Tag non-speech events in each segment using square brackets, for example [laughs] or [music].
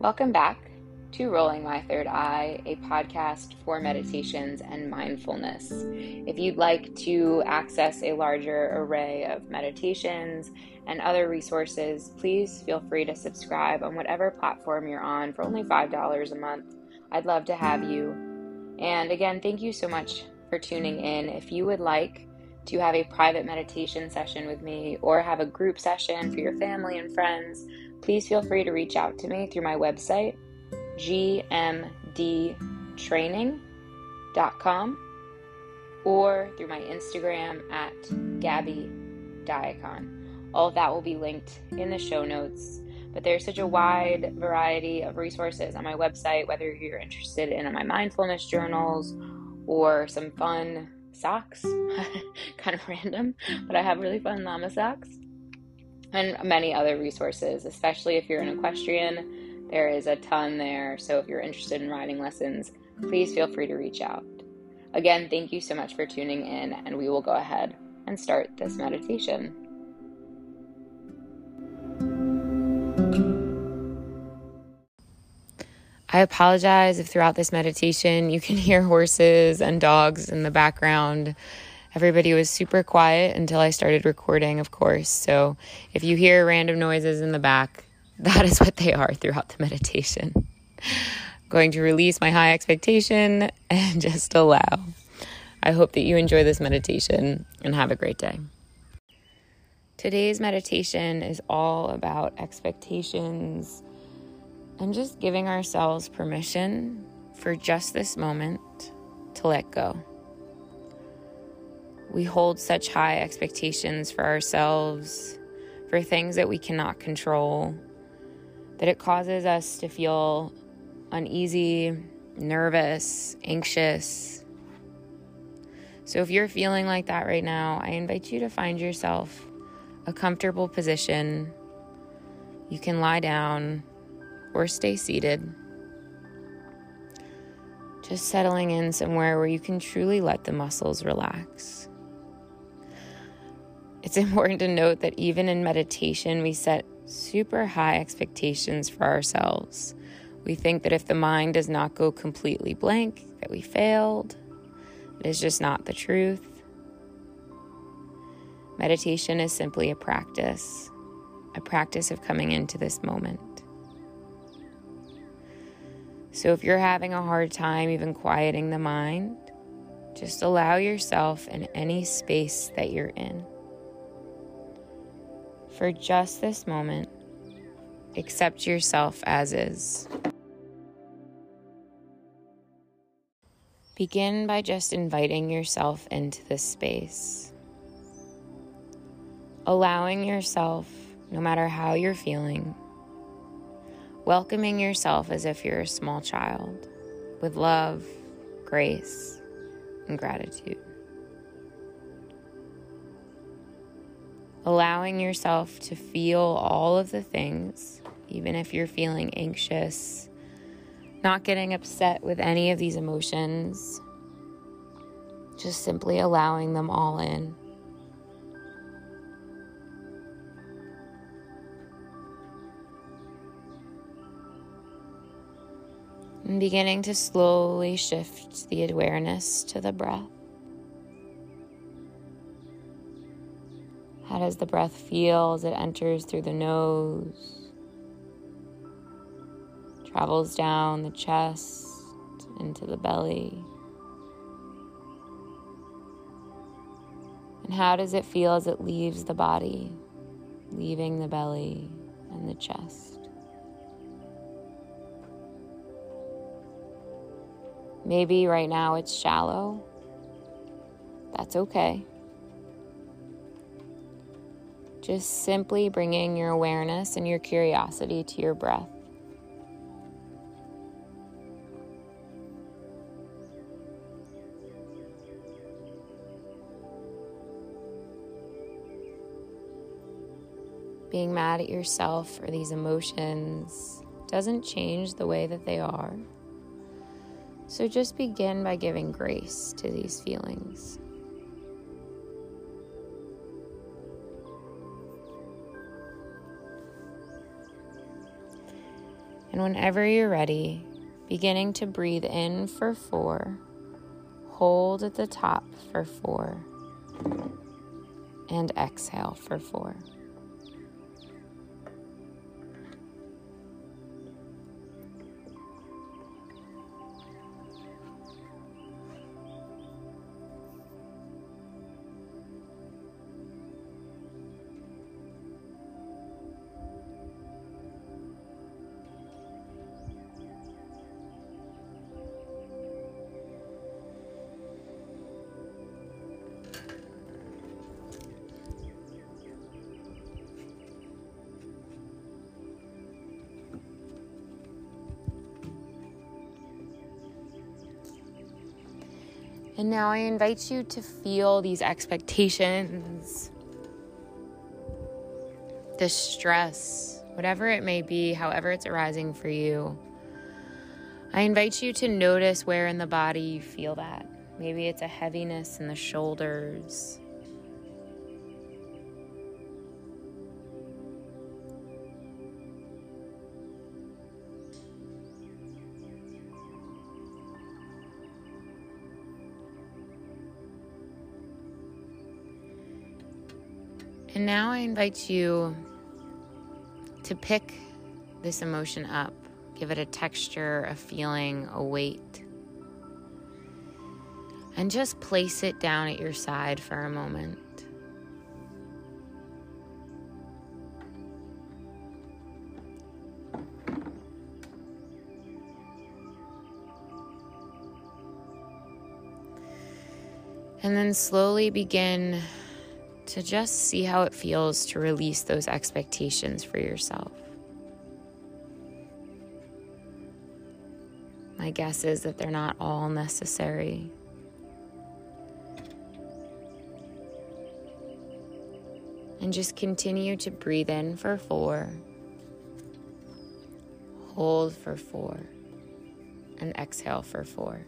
Welcome back to Rolling My Third Eye, a podcast for meditations and mindfulness. If you'd like to access a larger array of meditations and other resources, please feel free to subscribe on whatever platform you're on for only $5 a month. I'd love to have you. And again, thank you so much for tuning in. If you would like to have a private meditation session with me or have a group session for your family and friends, please feel free to reach out to me through my website, gmdtraining.com, or through my Instagram at Gabby Diacon. All of that will be linked in the show notes. But there's such a wide variety of resources on my website, whether you're interested in my mindfulness journals or some fun socks, [laughs] kind of random, but I have really fun llama socks, and many other resources, especially if you're an equestrian. There is a ton there. So if you're interested in riding lessons, please feel free to reach out. Again, thank you so much for tuning in, and we will go ahead and start this meditation. I apologize if throughout this meditation you can [laughs] hear horses and dogs in the background. Everybody was super quiet until I started recording, of course. So if you hear random noises in the back, [laughs] that is what they are throughout the meditation. [laughs] Going to release my high expectation [laughs] and just allow. I hope that you enjoy this meditation and have a great day. Today's meditation is all about expectations and just giving ourselves permission for just this moment to let go. We hold such high expectations for ourselves, for things that we cannot control, that it causes us to feel uneasy, nervous, anxious. So, if you're feeling like that right now, I invite you to find yourself a comfortable position. You can lie down or stay seated. Just settling in somewhere where you can truly let the muscles relax. It's [laughs] important to note that even in meditation, we set super high expectations for ourselves. We think that if the mind does not go completely blank, that we failed. It is just not the truth. Meditation is simply a practice, a practice of coming into this moment. So if you're having a hard time even quieting the mind, just allow yourself in any space that you're in. For just this moment, accept yourself as is. Begin by just inviting yourself into this space. Allowing yourself, no matter how you're feeling, welcoming yourself as if you're a small child with love, grace, and gratitude. Allowing yourself to feel all of the things, even if you're feeling anxious, not getting upset with any of these emotions, just simply allowing them all in. And beginning to slowly shift the awareness to the breath. How does the breath feel as it enters through the nose, travels down the chest, into the belly? And how does it feel as it leaves the body, leaving the belly and the chest? Maybe right now it's shallow. That's okay. Just simply bringing your awareness and your curiosity to your breath. Being mad at yourself for these emotions doesn't change the way that they are. So just begin by giving grace to these feelings. And whenever you're ready, beginning to breathe in for four, hold at the top for four, and exhale for four. And now I invite you to feel these expectations, the stress, whatever it may be, however it's arising for you. I invite you to notice where in the body you feel that. Maybe it's a heaviness in the shoulders. And now I invite you to pick this emotion up, give it a texture, a feeling, a weight, and just place it down at your side for a moment. And then slowly begin to just see how it feels to release those expectations for yourself. My guess is that they're not all necessary. And just continue to breathe in for four, hold for four, and exhale for four.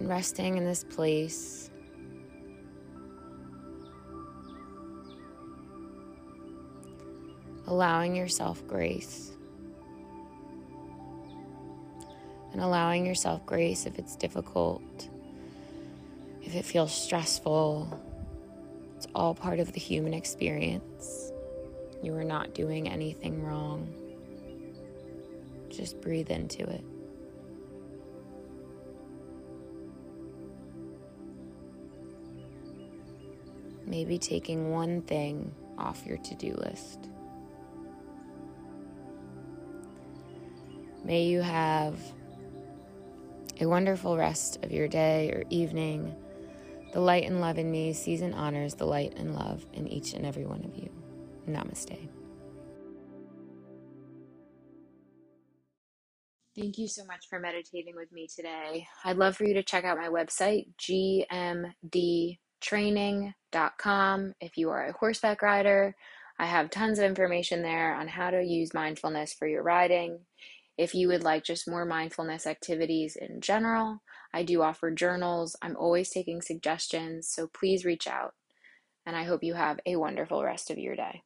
And resting in this place. Allowing yourself grace. And allowing yourself grace if it's difficult, if it feels stressful. It's all part of the human experience. You are not doing anything wrong. Just breathe into it. Maybe taking one thing off your to do list. May you have a wonderful rest of your day or evening. The light and love in me sees and honors the light and love in each and every one of you. Namaste. Thank you so much for meditating with me today. I'd love for you to check out my website, GMD training.com. If you are a horseback rider, I have tons of information there on how to use mindfulness for your riding. If you would like just more mindfulness activities in general, I do offer journals. I'm always taking suggestions, so please reach out. And I hope you have a wonderful rest of your day.